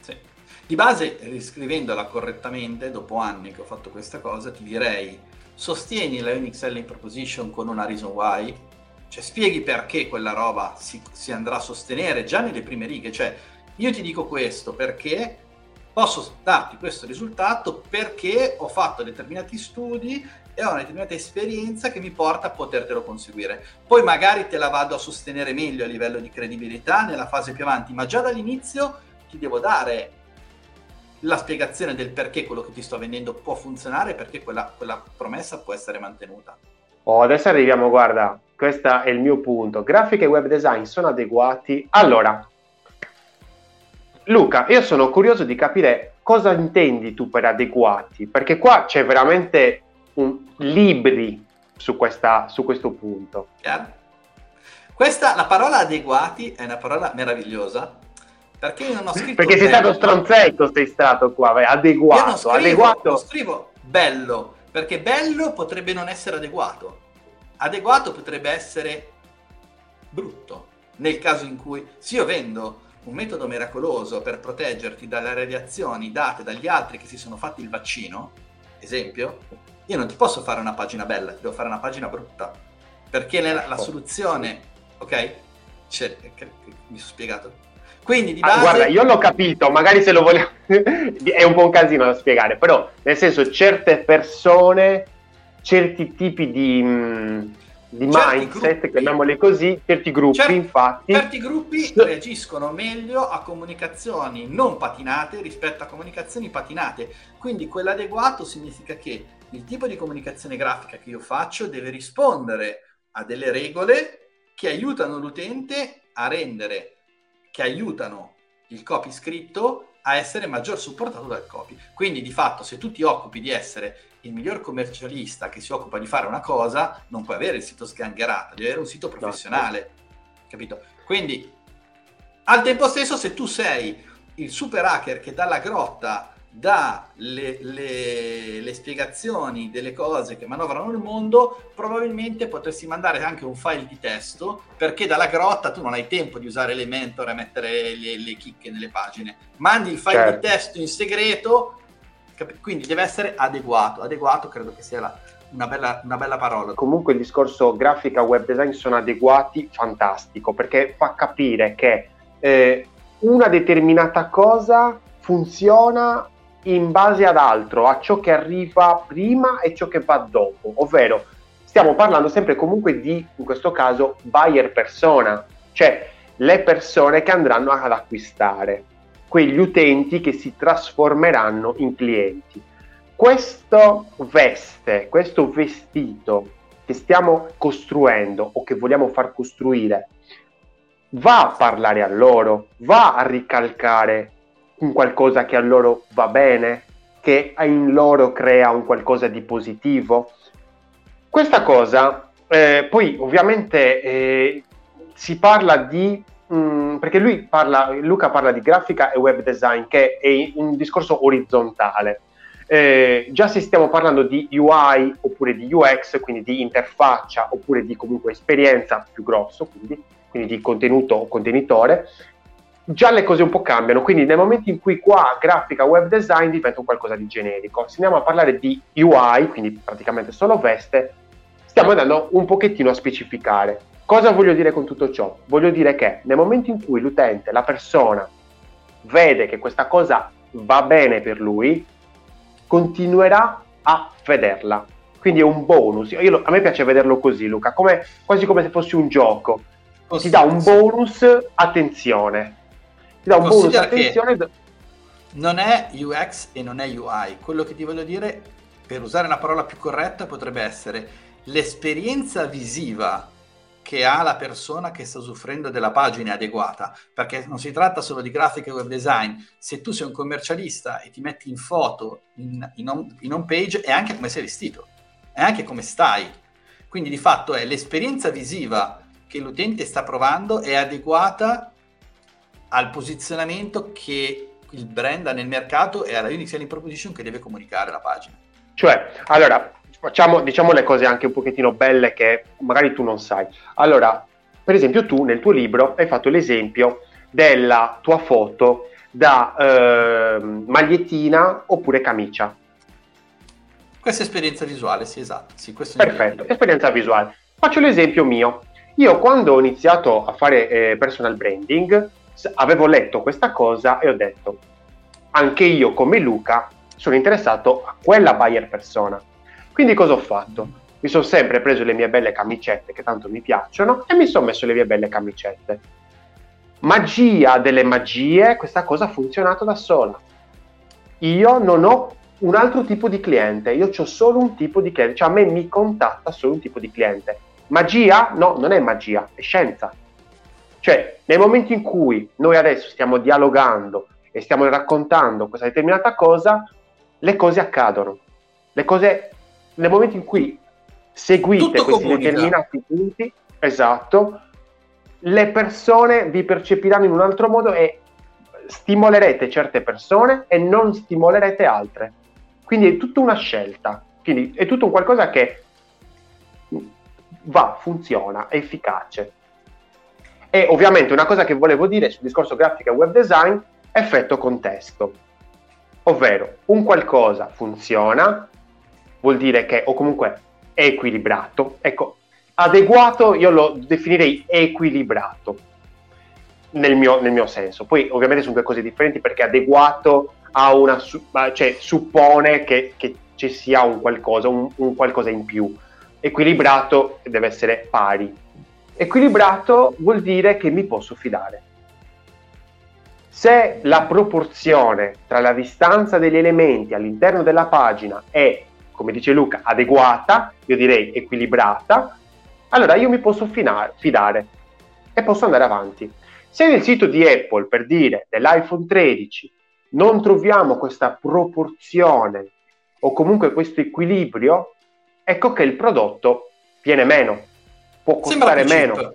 Sì. Di base, riscrivendola correttamente, dopo anni che ho fatto questa cosa, ti direi sostieni la Unix Selling Proposition con una reason why, cioè spieghi perché quella roba si, si andrà a sostenere già nelle prime righe, cioè io ti dico questo perché posso darti questo risultato perché ho fatto determinati studi e ho una determinata esperienza che mi porta a potertelo conseguire. Poi magari te la vado a sostenere meglio a livello di credibilità nella fase più avanti, ma già dall'inizio ti devo dare la spiegazione del perché quello che ti sto vendendo può funzionare perché quella, quella promessa può essere mantenuta. Oh, adesso arriviamo, guarda, questo è il mio punto. Grafica e web design sono adeguati. Allora, Luca, io sono curioso di capire cosa intendi tu per adeguati, perché qua c'è veramente un, libri su, questa, su questo punto. Chiaro? Questa, la parola adeguati è una parola meravigliosa perché io non ho scritto perché sei stato stronzetto sei stato qua vai, adeguato io non scrivo, adeguato non scrivo bello perché bello potrebbe non essere adeguato adeguato potrebbe essere brutto nel caso in cui se io vendo un metodo miracoloso per proteggerti dalle radiazioni date dagli altri che si sono fatti il vaccino esempio io non ti posso fare una pagina bella ti devo fare una pagina brutta perché la, la soluzione ok? C'è, mi sono spiegato. Quindi di ah, base... Ah, guarda, io l'ho capito, magari se lo vogliamo... è un po' un casino da spiegare, però nel senso certe persone, certi tipi di, mm, di mindset, gruppi, chiamiamoli così, certi gruppi certi, infatti... Certi gruppi reagiscono meglio a comunicazioni non patinate rispetto a comunicazioni patinate, quindi quell'adeguato significa che il tipo di comunicazione grafica che io faccio deve rispondere a delle regole che aiutano l'utente a rendere, che aiutano il copy scritto a essere maggior supportato dal copy. Quindi di fatto se tu ti occupi di essere il miglior commercialista che si occupa di fare una cosa, non puoi avere il sito sgangherato, devi avere un sito professionale, capito? Quindi al tempo stesso se tu sei il super hacker che dalla grotta dà le, le, le, spiegazioni delle cose che manovrano il mondo, probabilmente potresti mandare anche un file di testo, perché dalla grotta tu non hai tempo di usare Elementor e mettere le, le chicche nelle pagine. Mandi il file certo. di testo in segreto, quindi deve essere adeguato. Adeguato credo che sia la, una, bella, una bella parola. Comunque il discorso grafica web design sono adeguati, fantastico, perché fa capire che eh, una determinata cosa funziona in base ad altro, a ciò che arriva prima e ciò che va dopo, ovvero stiamo parlando sempre comunque di, in questo caso, buyer persona, cioè le persone che andranno ad acquistare, quegli utenti che si trasformeranno in clienti. Questo veste, questo vestito che stiamo costruendo o che vogliamo far costruire, va a parlare a loro, va a ricalcare un qualcosa che a loro va bene, che in loro crea un qualcosa di positivo. Questa cosa, eh, poi ovviamente eh, si parla di, mh, mm, perché lui parla, Luca parla di grafica e web design, che è un discorso orizzontale. Eh, già se stiamo parlando di UI oppure di UX, quindi di interfaccia oppure di comunque esperienza più grosso, quindi, quindi di contenuto o contenitore, già le cose un po' cambiano, quindi nel momento in cui qua grafica web design diventa un qualcosa di generico, se andiamo a parlare di UI, quindi praticamente solo veste, stiamo andando un pochettino a specificare. Cosa voglio dire con tutto ciò? Voglio dire che nel momento in cui l'utente, la persona, vede che questa cosa va bene per lui, continuerà a vederla. Quindi è un bonus. Io, a me piace vederlo così, Luca, come, quasi come se fosse un gioco. Ti dà un bonus attenzione ti dà un bonus attenzione. Non è UX e non è UI. Quello che ti voglio dire, per usare una parola più corretta, potrebbe essere l'esperienza visiva che ha la persona che sta soffrendo della pagina adeguata, perché non si tratta solo di grafica e web design, se tu sei un commercialista e ti metti in foto in, in, home, in home page è anche come sei vestito, è anche come stai, quindi di fatto è l'esperienza visiva che l'utente sta provando è adeguata al posizionamento che il brand ha nel mercato e alla unique selling proposition che deve comunicare la pagina. Cioè, allora, facciamo, diciamo le cose anche un pochettino belle che magari tu non sai. Allora, per esempio tu nel tuo libro hai fatto l'esempio della tua foto da eh, magliettina oppure camicia. Questa esperienza visuale, sì, esatto. Sì, Perfetto, esperienza visuale. Faccio l'esempio mio. Io quando ho iniziato a fare eh, personal branding, avevo letto questa cosa e ho detto, anche io come Luca sono interessato a quella buyer persona. Quindi cosa ho fatto? Mi sono sempre preso le mie belle camicette che tanto mi piacciono e mi sono messo le mie belle camicette. Magia delle magie, questa cosa ha funzionato da sola. Io non ho un altro tipo di cliente, io ho solo un tipo di cliente, cioè a me mi contatta solo un tipo di cliente. Magia? No, non è magia, è scienza cioè, nel momento in cui noi adesso stiamo dialogando e stiamo raccontando questa determinata cosa, le cose accadono. Le cose, nel momento in cui seguite Tutto questi comunica. determinati punti, esatto, le persone vi percepiranno in un altro modo e stimolerete certe persone e non stimolerete altre. Quindi è tutta una scelta, quindi è tutto un qualcosa che va, funziona, è efficace. E ovviamente una cosa che volevo dire sul discorso grafica e web design, effetto contesto. Ovvero, un qualcosa funziona, vuol dire che, o comunque è equilibrato. Ecco, adeguato io lo definirei equilibrato nel mio, nel mio senso. Poi ovviamente sono due cose differenti perché adeguato a una, cioè, suppone che, che ci sia un qualcosa, un, un qualcosa in più. Equilibrato deve essere pari. Equilibrato vuol dire che mi posso fidare. Se la proporzione tra la distanza degli elementi all'interno della pagina è, come dice Luca, adeguata, io direi equilibrata, allora io mi posso fidare e posso andare avanti. Se nel sito di Apple, per dire, dell'iPhone 13, non troviamo questa proporzione o comunque questo equilibrio, ecco che il prodotto viene meno, può costare meno. Cheap.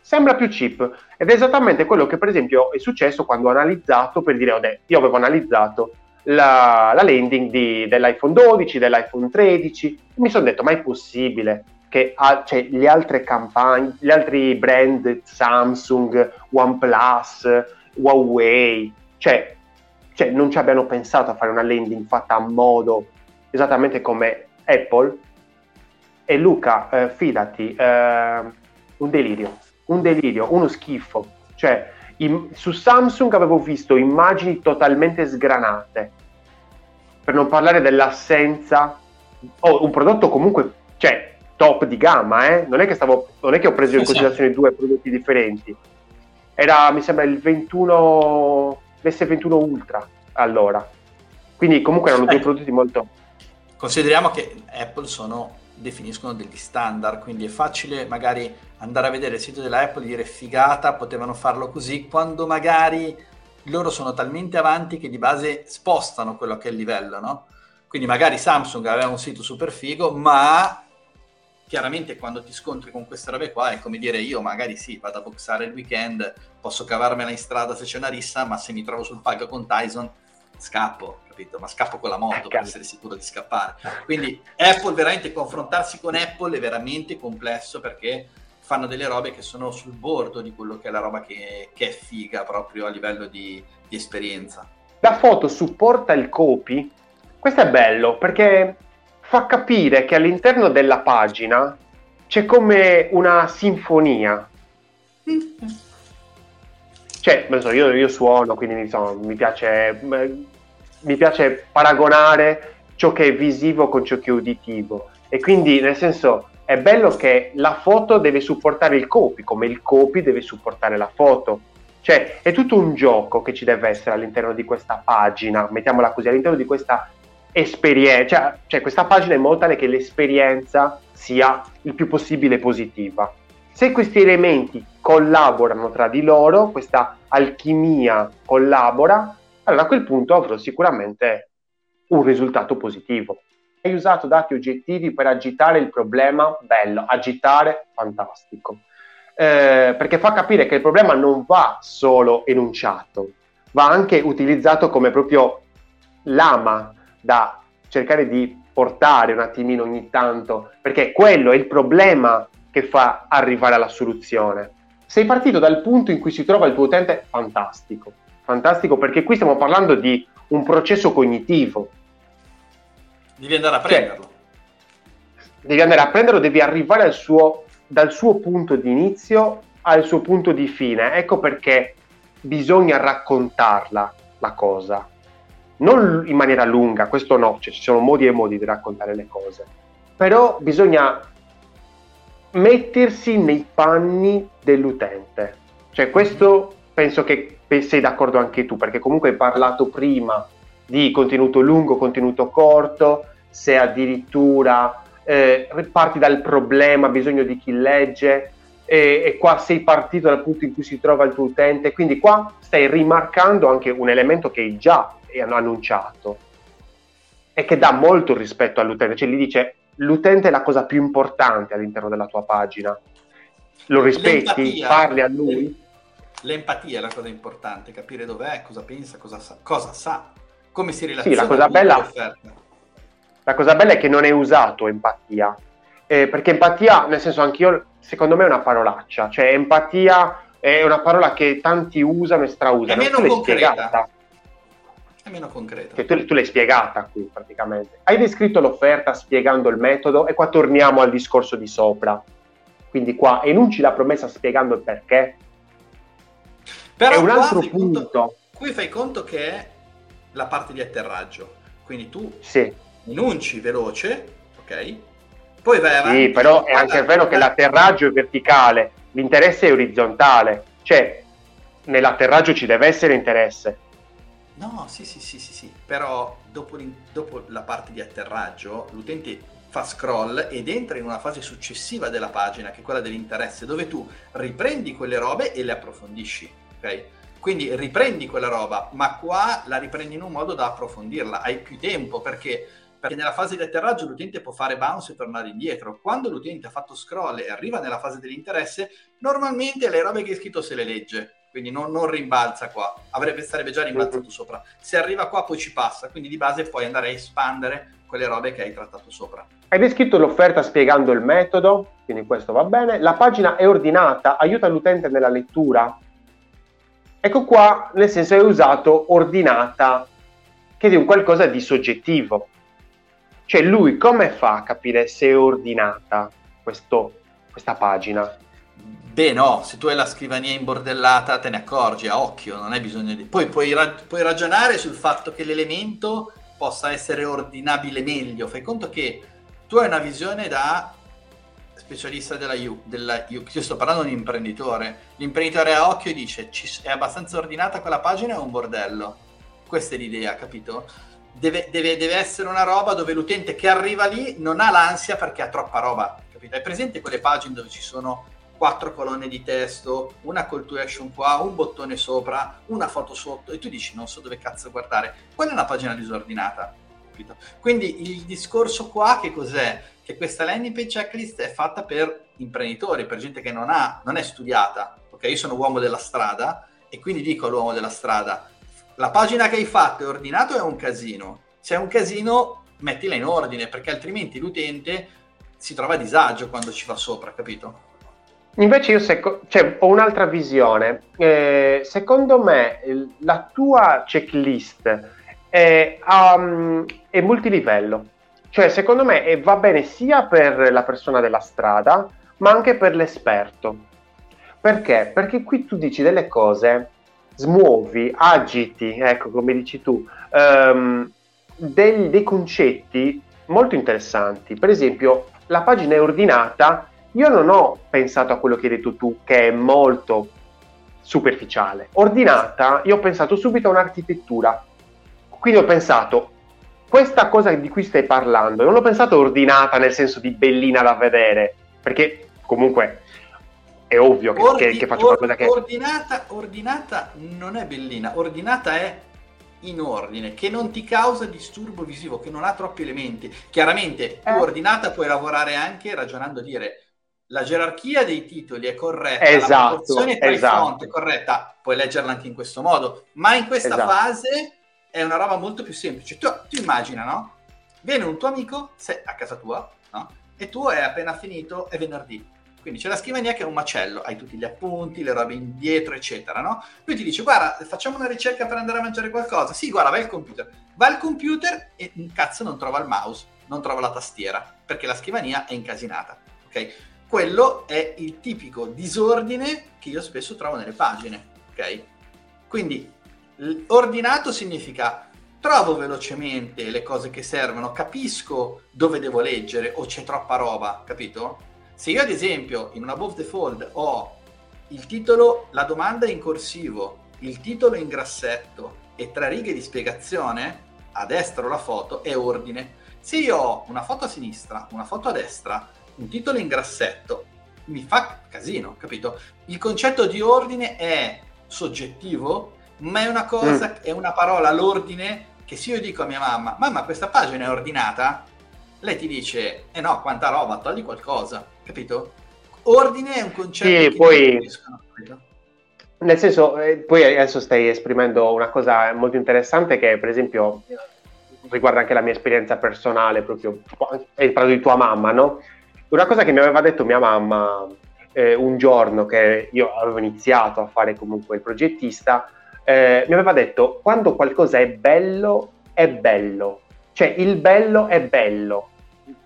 Sembra più cheap ed è esattamente quello che per esempio è successo quando ho analizzato, per dire, oh, io avevo analizzato la, la landing di, dell'iPhone 12, dell'iPhone 13, mi sono detto ma è possibile che ha, cioè, le altre campagne, gli altri brand, Samsung, OnePlus, Huawei, cioè, cioè non ci abbiano pensato a fare una landing fatta a modo esattamente come Apple. E Luca, eh, fidati, eh, un delirio, un delirio, uno schifo. Cioè, in, su Samsung avevo visto immagini totalmente sgranate, per non parlare dell'assenza, o oh, un prodotto comunque, cioè, top di gamma, eh? non, è che stavo, non è che ho preso in considerazione due prodotti differenti. Era, mi sembra, il 21, l'S21 Ultra allora. Quindi comunque erano due prodotti molto... Consideriamo che Apple sono, definiscono degli standard, quindi è facile magari andare a vedere il sito della Apple e dire figata, potevano farlo così, quando magari loro sono talmente avanti che di base spostano quello che è il livello, no? Quindi magari Samsung aveva un sito super figo, ma chiaramente quando ti scontri con queste robe qua è come dire io magari sì, vado a boxare il weekend, posso cavarmela in strada se c'è una rissa, ma se mi trovo sul palco con Tyson scappo, capito? Ma scappo con la moto per essere sicuro di scappare. Quindi Apple, veramente confrontarsi con Apple è veramente complesso perché fanno delle robe che sono sul bordo di quello che è la roba che, che è figa proprio a livello di, di esperienza. La foto supporta il copy, questo è bello perché fa capire che all'interno della pagina c'è come una sinfonia. Cioè, so, io, io, suono, quindi insomma, mi, piace, mi piace paragonare ciò che è visivo con ciò che è uditivo. E quindi, nel senso, è bello che la foto deve supportare il copy, come il copy deve supportare la foto. Cioè, è tutto un gioco che ci deve essere all'interno di questa pagina, mettiamola così, all'interno di questa esperienza, cioè, cioè, questa pagina è in modo tale che l'esperienza sia il più possibile positiva. Se questi elementi collaborano tra di loro, questa alchimia collabora, allora a quel punto avrò sicuramente un risultato positivo. Hai usato dati oggettivi per agitare il problema? Bello, agitare, fantastico. Eh, perché fa capire che il problema non va solo enunciato, va anche utilizzato come proprio lama da cercare di portare un attimino ogni tanto, perché quello è il problema che fa arrivare alla soluzione. Sei partito dal punto in cui si trova il tuo utente, fantastico, fantastico perché qui stiamo parlando di un processo cognitivo. Devi andare a cioè, prenderlo. Cioè, devi andare a prenderlo, devi arrivare al suo, dal suo punto di inizio al suo punto di fine. Ecco perché bisogna raccontarla la cosa non in maniera lunga, questo no, cioè, ci sono modi e modi di raccontare le cose, però bisogna mettersi nei panni dell'utente. Cioè questo penso che sei d'accordo anche tu, perché comunque hai parlato prima di contenuto lungo, contenuto corto, se addirittura eh, parti dal problema, bisogno di chi legge, e, e, qua sei partito dal punto in cui si trova il tuo utente, quindi qua stai rimarcando anche un elemento che già hanno annunciato e che dà molto rispetto all'utente, cioè gli dice l'utente è la cosa più importante all'interno della tua pagina. Lo rispetti, L'empatia. parli a lui. L'empatia è la cosa importante, capire dov'è, cosa pensa, cosa sa, cosa sa come si relaziona sì, la cosa bella, La cosa bella è che non è usato empatia, eh, perché empatia, nel senso anch'io, secondo me è una parolaccia, cioè empatia è una parola che tanti usano e strausano. È meno concreta. È meno concreta. Che tu, tu l'hai spiegata qui praticamente. Hai descritto l'offerta spiegando il metodo e qua torniamo al discorso di sopra. Quindi qua enunci la promessa spiegando il perché. Però è un altro punto. Conto, qui fai conto che è la parte di atterraggio. Quindi tu sì. enunci veloce, ok? Poi vai avanti. Sì, però è anche vero che l'atterraggio è verticale, l'interesse è orizzontale. Cioè, nell'atterraggio ci deve essere interesse. No, sì, sì, sì, sì, sì. però dopo, dopo la parte di atterraggio l'utente fa scroll ed entra in una fase successiva della pagina, che è quella dell'interesse, dove tu riprendi quelle robe e le approfondisci, ok? Quindi riprendi quella roba, ma qua la riprendi in un modo da approfondirla, hai più tempo perché, perché nella fase di atterraggio l'utente può fare bounce e tornare indietro. Quando l'utente ha fatto scroll e arriva nella fase dell'interesse, normalmente le robe che hai scritto se le legge, quindi non, non rimbalza qua, Avrebbe, sarebbe già rimbalzato sopra. Se arriva qua poi ci passa, quindi di base puoi andare a espandere quelle robe che hai trattato sopra. Hai descritto l'offerta spiegando il metodo, quindi questo va bene. La pagina è ordinata, aiuta l'utente nella lettura, Ecco qua, nel senso è usato ordinata, che è un qualcosa di soggettivo. Cioè lui come fa a capire se è ordinata questo, questa pagina? Beh no, se tu hai la scrivania imbordellata te ne accorgi a occhio, non hai bisogno di... Poi puoi, rag... puoi ragionare sul fatto che l'elemento possa essere ordinabile meglio. Fai conto che tu hai una visione da specialista della U, della U, io sto parlando di un imprenditore, l'imprenditore a occhio dice è abbastanza ordinata quella pagina è un bordello, questa è l'idea, capito? Deve, deve, deve, essere una roba dove l'utente che arriva lì non ha l'ansia perché ha troppa roba, capito? Hai presente quelle pagine dove ci sono quattro colonne di testo, una call to action qua, un bottone sopra, una foto sotto e tu dici non so dove cazzo guardare, quella è una pagina disordinata, capito? Quindi il discorso qua che cos'è? che questa landing page checklist è fatta per imprenditori, per gente che non, ha, non è studiata. Ok, io sono uomo della strada e quindi dico all'uomo della strada, la pagina che hai fatto è ordinato è un casino? Se è un casino, mettila in ordine, perché altrimenti l'utente si trova a disagio quando ci va sopra, capito? Invece io seco- cioè, ho un'altra visione. Eh, secondo me la tua checklist è, um, è multilivello cioè, secondo me eh, va bene sia per la persona della strada, ma anche per l'esperto. Perché? Perché qui tu dici delle cose, smuovi, agiti, ecco come dici tu, um, dei, dei concetti molto interessanti. Per esempio, la pagina è ordinata. Io non ho pensato a quello che hai detto tu, che è molto superficiale. Ordinata, io ho pensato subito a un'architettura. Quindi ho pensato, questa cosa di cui stai parlando, non l'ho pensato ordinata nel senso di bellina da vedere, perché comunque è ovvio che, Ordi, che, che faccio or, qualcosa che... Ordinata, ordinata non è bellina, ordinata è in ordine, che non ti causa disturbo visivo, che non ha troppi elementi. Chiaramente, tu eh. ordinata puoi lavorare anche ragionando dire la gerarchia dei titoli è corretta, esatto, la proporzione tra esatto. i font è corretta, puoi leggerla anche in questo modo, ma in questa esatto. fase è una roba molto più semplice. Tu, tu immagina, no? Viene un tuo amico sei a casa tua, no? E tu hai appena finito, è venerdì. Quindi c'è la scrivania che è un macello, hai tutti gli appunti, le robe indietro, eccetera, no? Lui ti dice, guarda, facciamo una ricerca per andare a mangiare qualcosa. Sì, guarda, vai al computer. Va al computer e un cazzo non trova il mouse, non trova la tastiera, perché la scrivania è incasinata, ok? Quello è il tipico disordine che io spesso trovo nelle pagine, ok? Quindi Ordinato significa trovo velocemente le cose che servono, capisco dove devo leggere o c'è troppa roba, capito? Se io ad esempio in un above the fold ho il titolo, la domanda in corsivo, il titolo in grassetto e tre righe di spiegazione, a destra la foto è ordine. Se io ho una foto a sinistra, una foto a destra, un titolo in grassetto, mi fa casino, capito? Il concetto di ordine è soggettivo ma è una cosa, mm. è una parola, l'ordine, che se io dico a mia mamma, mamma questa pagina è ordinata, lei ti dice, eh no, quanta roba, togli qualcosa, capito? Ordine è un concetto sì, che poi... Nel senso, eh, poi adesso stai esprimendo una cosa molto interessante che per esempio riguarda anche la mia esperienza personale, proprio hai parlato di tua mamma, no? Una cosa che mi aveva detto mia mamma eh, un giorno che io avevo iniziato a fare comunque il progettista, eh, mi aveva detto quando qualcosa è bello, è bello. Cioè il bello è bello,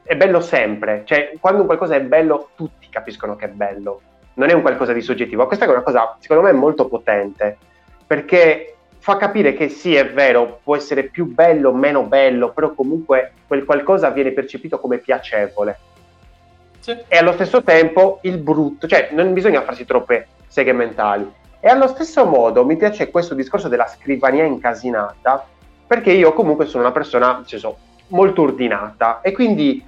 è bello sempre. Cioè quando qualcosa è bello tutti capiscono che è bello non è un qualcosa di soggettivo. Questa è una cosa, secondo me, molto potente, perché fa capire che sì, è vero, può essere più bello, meno bello, però comunque quel qualcosa viene percepito come piacevole. E allo stesso tempo il brutto, cioè non bisogna farsi troppe seghe mentali. E allo stesso modo mi piace questo discorso della scrivania incasinata, perché io comunque sono una persona, cioè, so, molto ordinata e quindi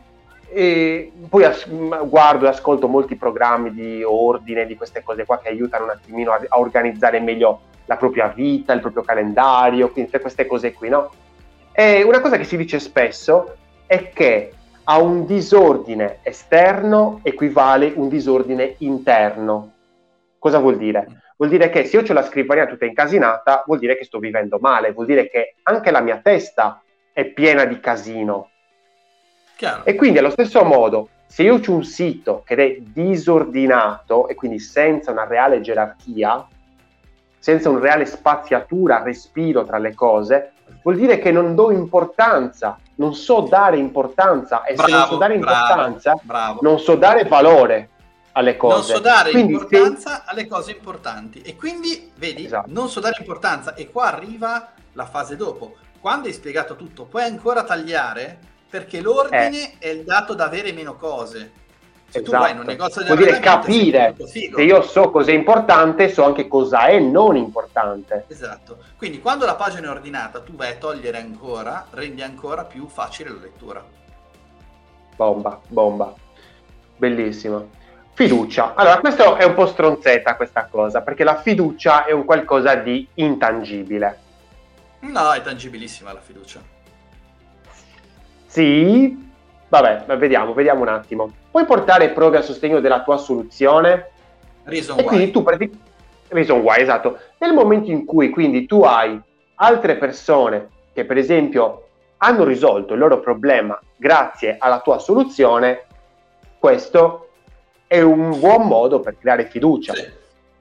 e poi as- guardo e ascolto molti programmi di ordine, di queste cose qua che aiutano un attimino a, a organizzare meglio la propria vita, il proprio calendario, quindi tutte queste cose qui, no? E una cosa che si dice spesso è che a un disordine esterno equivale un disordine interno. Cosa vuol dire? Vuol dire che se io ho la scrivania tutta incasinata, vuol dire che sto vivendo male, vuol dire che anche la mia testa è piena di casino Chiaro. E quindi allo stesso modo, se io ho un sito che è disordinato e quindi senza una reale gerarchia, senza una reale spaziatura, respiro tra le cose, vuol dire che non do importanza, non so dare importanza e bravo, se non so dare importanza, bravo, bravo. non so dare valore alle cose. Non so dare quindi importanza se... alle cose importanti e quindi, vedi, esatto. non so dare importanza e qua arriva la fase dopo. Quando hai spiegato tutto, puoi ancora tagliare perché l'ordine eh. è il dato da avere meno cose. Se esatto. tu vai in un esatto. negozio Vuol dire capire se io so cosa è importante, so anche cosa è non importante. Esatto. Quindi quando la pagina è ordinata, tu vai a togliere ancora, rendi ancora più facile la lettura. Bomba, bomba. Bellissimo. Fiducia. Allora, questo è un po' stronzetta questa cosa, perché la fiducia è un qualcosa di intangibile. No, è tangibilissima la fiducia. Sì, vabbè, vediamo, vediamo un attimo. Puoi portare prove a sostegno della tua soluzione? Reason e quindi tu pratic- Reason why, esatto. Nel momento in cui quindi tu hai altre persone che per esempio hanno risolto il loro problema grazie alla tua soluzione, questo è un buon modo per creare fiducia. Sì.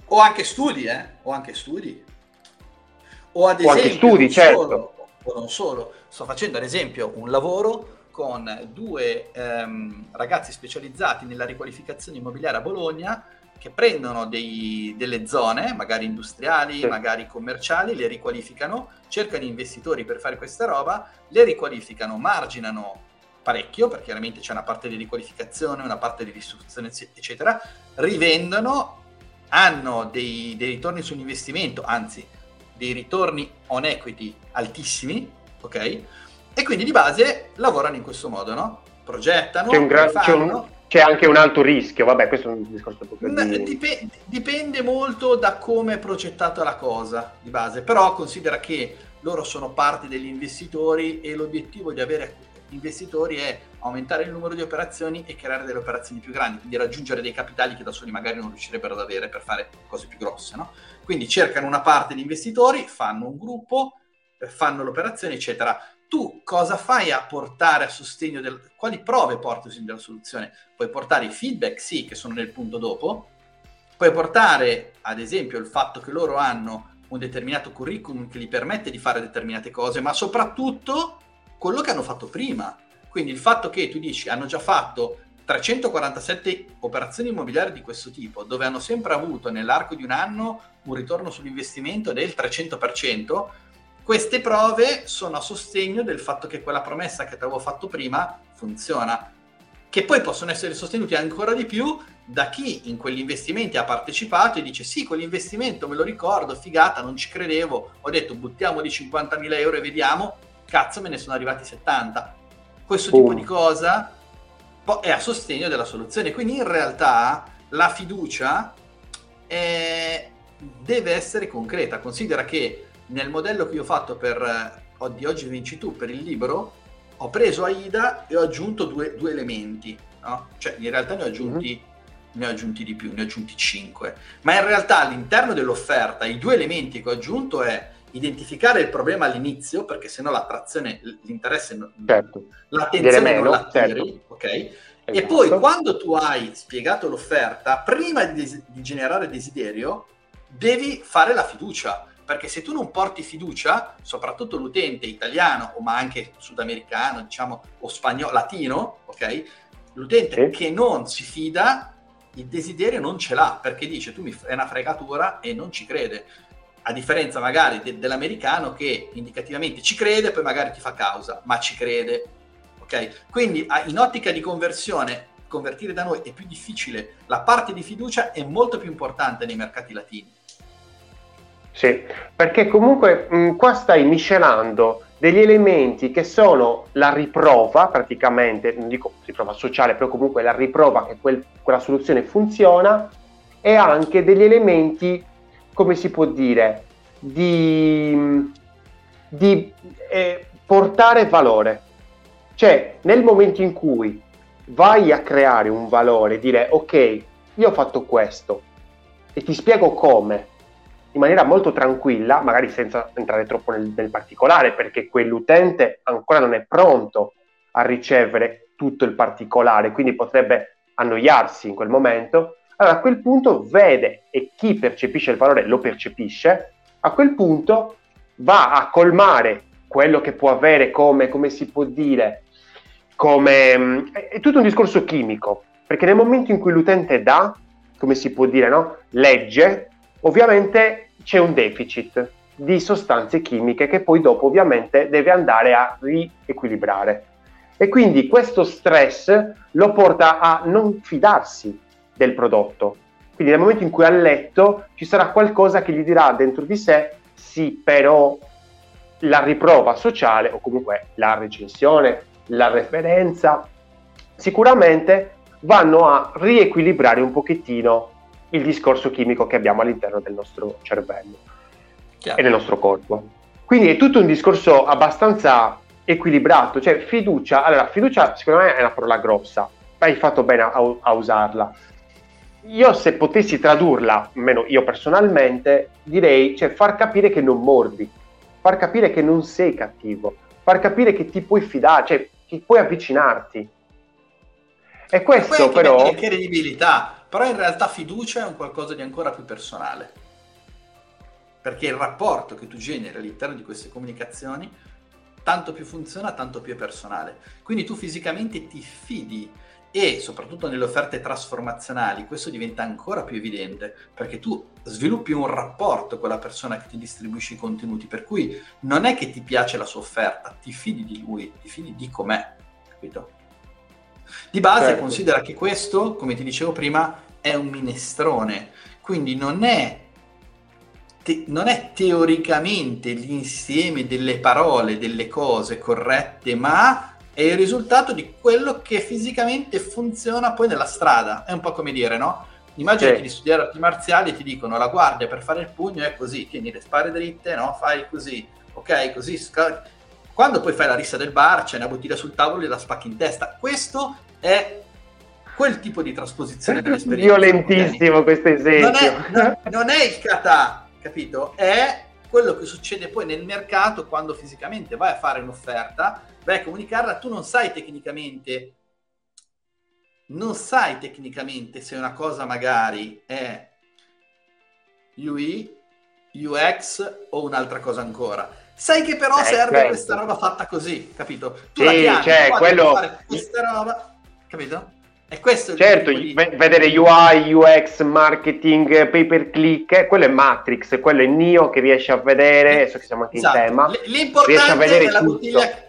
O anche studi, eh? O anche studi. O ad esempio, o anche studi, certo. Solo, o non solo sto facendo ad esempio un lavoro con due ehm, ragazzi specializzati nella riqualificazione immobiliare a Bologna che prendono dei, delle zone, magari industriali, sì. magari commerciali, le riqualificano, cercano investitori per fare questa roba, le riqualificano, marginano parecchio, perché chiaramente c'è una parte di riqualificazione, una parte di ristrutturazione, eccetera, rivendono, hanno dei, dei ritorni sull'investimento, anzi dei ritorni on equity altissimi, ok? E quindi di base lavorano in questo modo, no? Progettano, c'è, un gra- c'è, un, c'è anche un alto rischio, vabbè, questo è un discorso proprio di... Dipende, dipende molto da come è progettata la cosa di base, però considera che loro sono parte degli investitori e l'obiettivo di avere investitori è aumentare il numero di operazioni e creare delle operazioni più grandi, quindi raggiungere dei capitali che da soli magari non riuscirebbero ad avere per fare cose più grosse. No? Quindi cercano una parte di investitori, fanno un gruppo, fanno l'operazione, eccetera. Tu cosa fai a portare a sostegno del... quali prove porti a sostegno della soluzione? Puoi portare i feedback, sì, che sono nel punto dopo, puoi portare ad esempio il fatto che loro hanno un determinato curriculum che gli permette di fare determinate cose, ma soprattutto quello che hanno fatto prima. Quindi il fatto che tu dici hanno già fatto 347 operazioni immobiliari di questo tipo, dove hanno sempre avuto nell'arco di un anno un ritorno sull'investimento del 300%, queste prove sono a sostegno del fatto che quella promessa che ti avevo fatto prima funziona, che poi possono essere sostenuti ancora di più da chi in quegli investimenti ha partecipato e dice sì, quell'investimento me lo ricordo, figata, non ci credevo, ho detto buttiamo di 50.000 euro e vediamo, cazzo me ne sono arrivati 70. Questo tipo di cosa è a sostegno della soluzione, quindi in realtà la fiducia è... deve essere concreta, considera che nel modello che io ho fatto per di oggi vinci tu per il libro ho preso AIDA e ho aggiunto due, due elementi, no? Cioè, in realtà ne ho aggiunti... Mm-hmm ne ho aggiunti di più, ne ho aggiunti 5. Ma in realtà all'interno dell'offerta i due elementi che ho aggiunto è identificare il problema all'inizio, perché sennò l'attrazione, l'interesse, certo. l'attenzione meno, non la tiri, certo. ok? Esatto. E poi quando tu hai spiegato l'offerta, prima di, di generare desiderio, devi fare la fiducia, perché se tu non porti fiducia, soprattutto l'utente italiano, ma anche sudamericano, diciamo, o spagnolo, latino, ok? L'utente sì. che non si fida, il desiderio non ce l'ha, perché dice tu mi fai una fregatura e non ci crede a differenza magari de- dell'americano che indicativamente ci crede, poi magari ti fa causa, ma ci crede. Ok? Quindi in ottica di conversione, convertire da noi è più difficile, la parte di fiducia è molto più importante nei mercati latini. Sì, perché comunque mh, qua stai miscelando degli elementi che sono la riprova praticamente, non dico riprova sociale, però comunque la riprova che quel, quella soluzione funziona e anche degli elementi come si può dire, di, di eh, portare valore. Cioè, nel momento in cui vai a creare un valore, dire ok, io ho fatto questo e ti spiego come, in maniera molto tranquilla, magari senza entrare troppo nel, nel particolare, perché quell'utente ancora non è pronto a ricevere tutto il particolare, quindi potrebbe annoiarsi in quel momento, allora a quel punto vede e chi percepisce il valore lo percepisce, a quel punto va a colmare quello che può avere come, come si può dire, come... Mm, è tutto un discorso chimico, perché nel momento in cui l'utente dà, come si può dire, no? legge, ovviamente c'è un deficit di sostanze chimiche che poi dopo ovviamente deve andare a riequilibrare. E quindi questo stress lo porta a non fidarsi del prodotto. Quindi nel momento in cui ha letto ci sarà qualcosa che gli dirà dentro di sé sì, però la riprova sociale o comunque la recensione, la referenza, sicuramente vanno a riequilibrare un pochettino il discorso chimico che abbiamo all'interno del nostro cervello Chiaro. e del nostro corpo. Quindi è tutto un discorso abbastanza equilibrato, cioè fiducia, allora fiducia secondo me è una parola grossa, hai fatto bene a, a usarla, io se potessi tradurla, almeno io personalmente, direi cioè, far capire che non mordi, far capire che non sei cattivo, far capire che ti puoi fidare, cioè che puoi avvicinarti. E questo e però... Che credibilità, però in realtà fiducia è un qualcosa di ancora più personale. Perché il rapporto che tu generi all'interno di queste comunicazioni tanto più funziona, tanto più è personale. Quindi tu fisicamente ti fidi e soprattutto nelle offerte trasformazionali questo diventa ancora più evidente perché tu sviluppi un rapporto con la persona che ti distribuisce i contenuti per cui non è che ti piace la sua offerta ti fidi di lui, ti fidi di com'è capito? Di base certo. considera che questo come ti dicevo prima è un minestrone quindi non è Te- non è teoricamente l'insieme delle parole, delle cose corrette, ma è il risultato di quello che fisicamente funziona poi nella strada. È un po' come dire, no? Immagina sì. di studiare arti marziali e ti dicono la guardia per fare il pugno è così, tieni le spade dritte, no? Fai così, ok? Così. Sc- Quando poi fai la rissa del bar, c'è una bottiglia sul tavolo e la spacchi in testa. Questo è quel tipo di trasposizione dell'esperienza. Violentissimo questo esempio. Non è, non, non è il kata, capito? È quello che succede poi nel mercato quando fisicamente vai a fare un'offerta vai a comunicarla, tu non sai tecnicamente, non sai tecnicamente se una cosa magari è UI, UX o un'altra cosa ancora. Sai che però eh, serve certo. questa roba fatta così, capito? Tu sì, la chiami, cioè, quello... fare questa roba, capito? E questo certo, di... vedere UI, UX, marketing, pay per click, eh, quello è Matrix, quello è Nio che riesce a vedere, so che siamo anche esatto. in tema, L'importante riesce a vedere è la tutto. bottiglia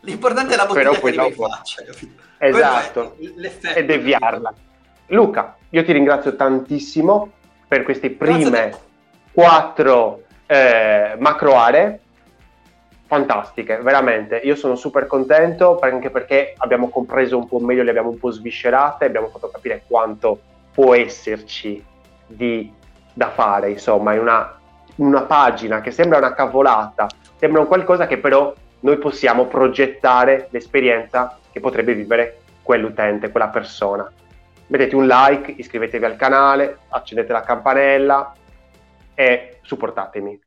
L'importante è la bottiglia che dopo... faccia, capito? Esatto, e deviarla. Luca, io ti ringrazio tantissimo per queste prime quattro eh, macro aree fantastiche, veramente. Io sono super contento anche perché abbiamo compreso un po' meglio, le abbiamo un po' sviscerate, abbiamo fatto capire quanto può esserci di, da fare, insomma, è una, una pagina che sembra una cavolata, sembra un qualcosa che però noi possiamo progettare l'esperienza che potrebbe vivere quell'utente, quella persona. Mettete un like, iscrivetevi al canale, accendete la campanella e supportatemi.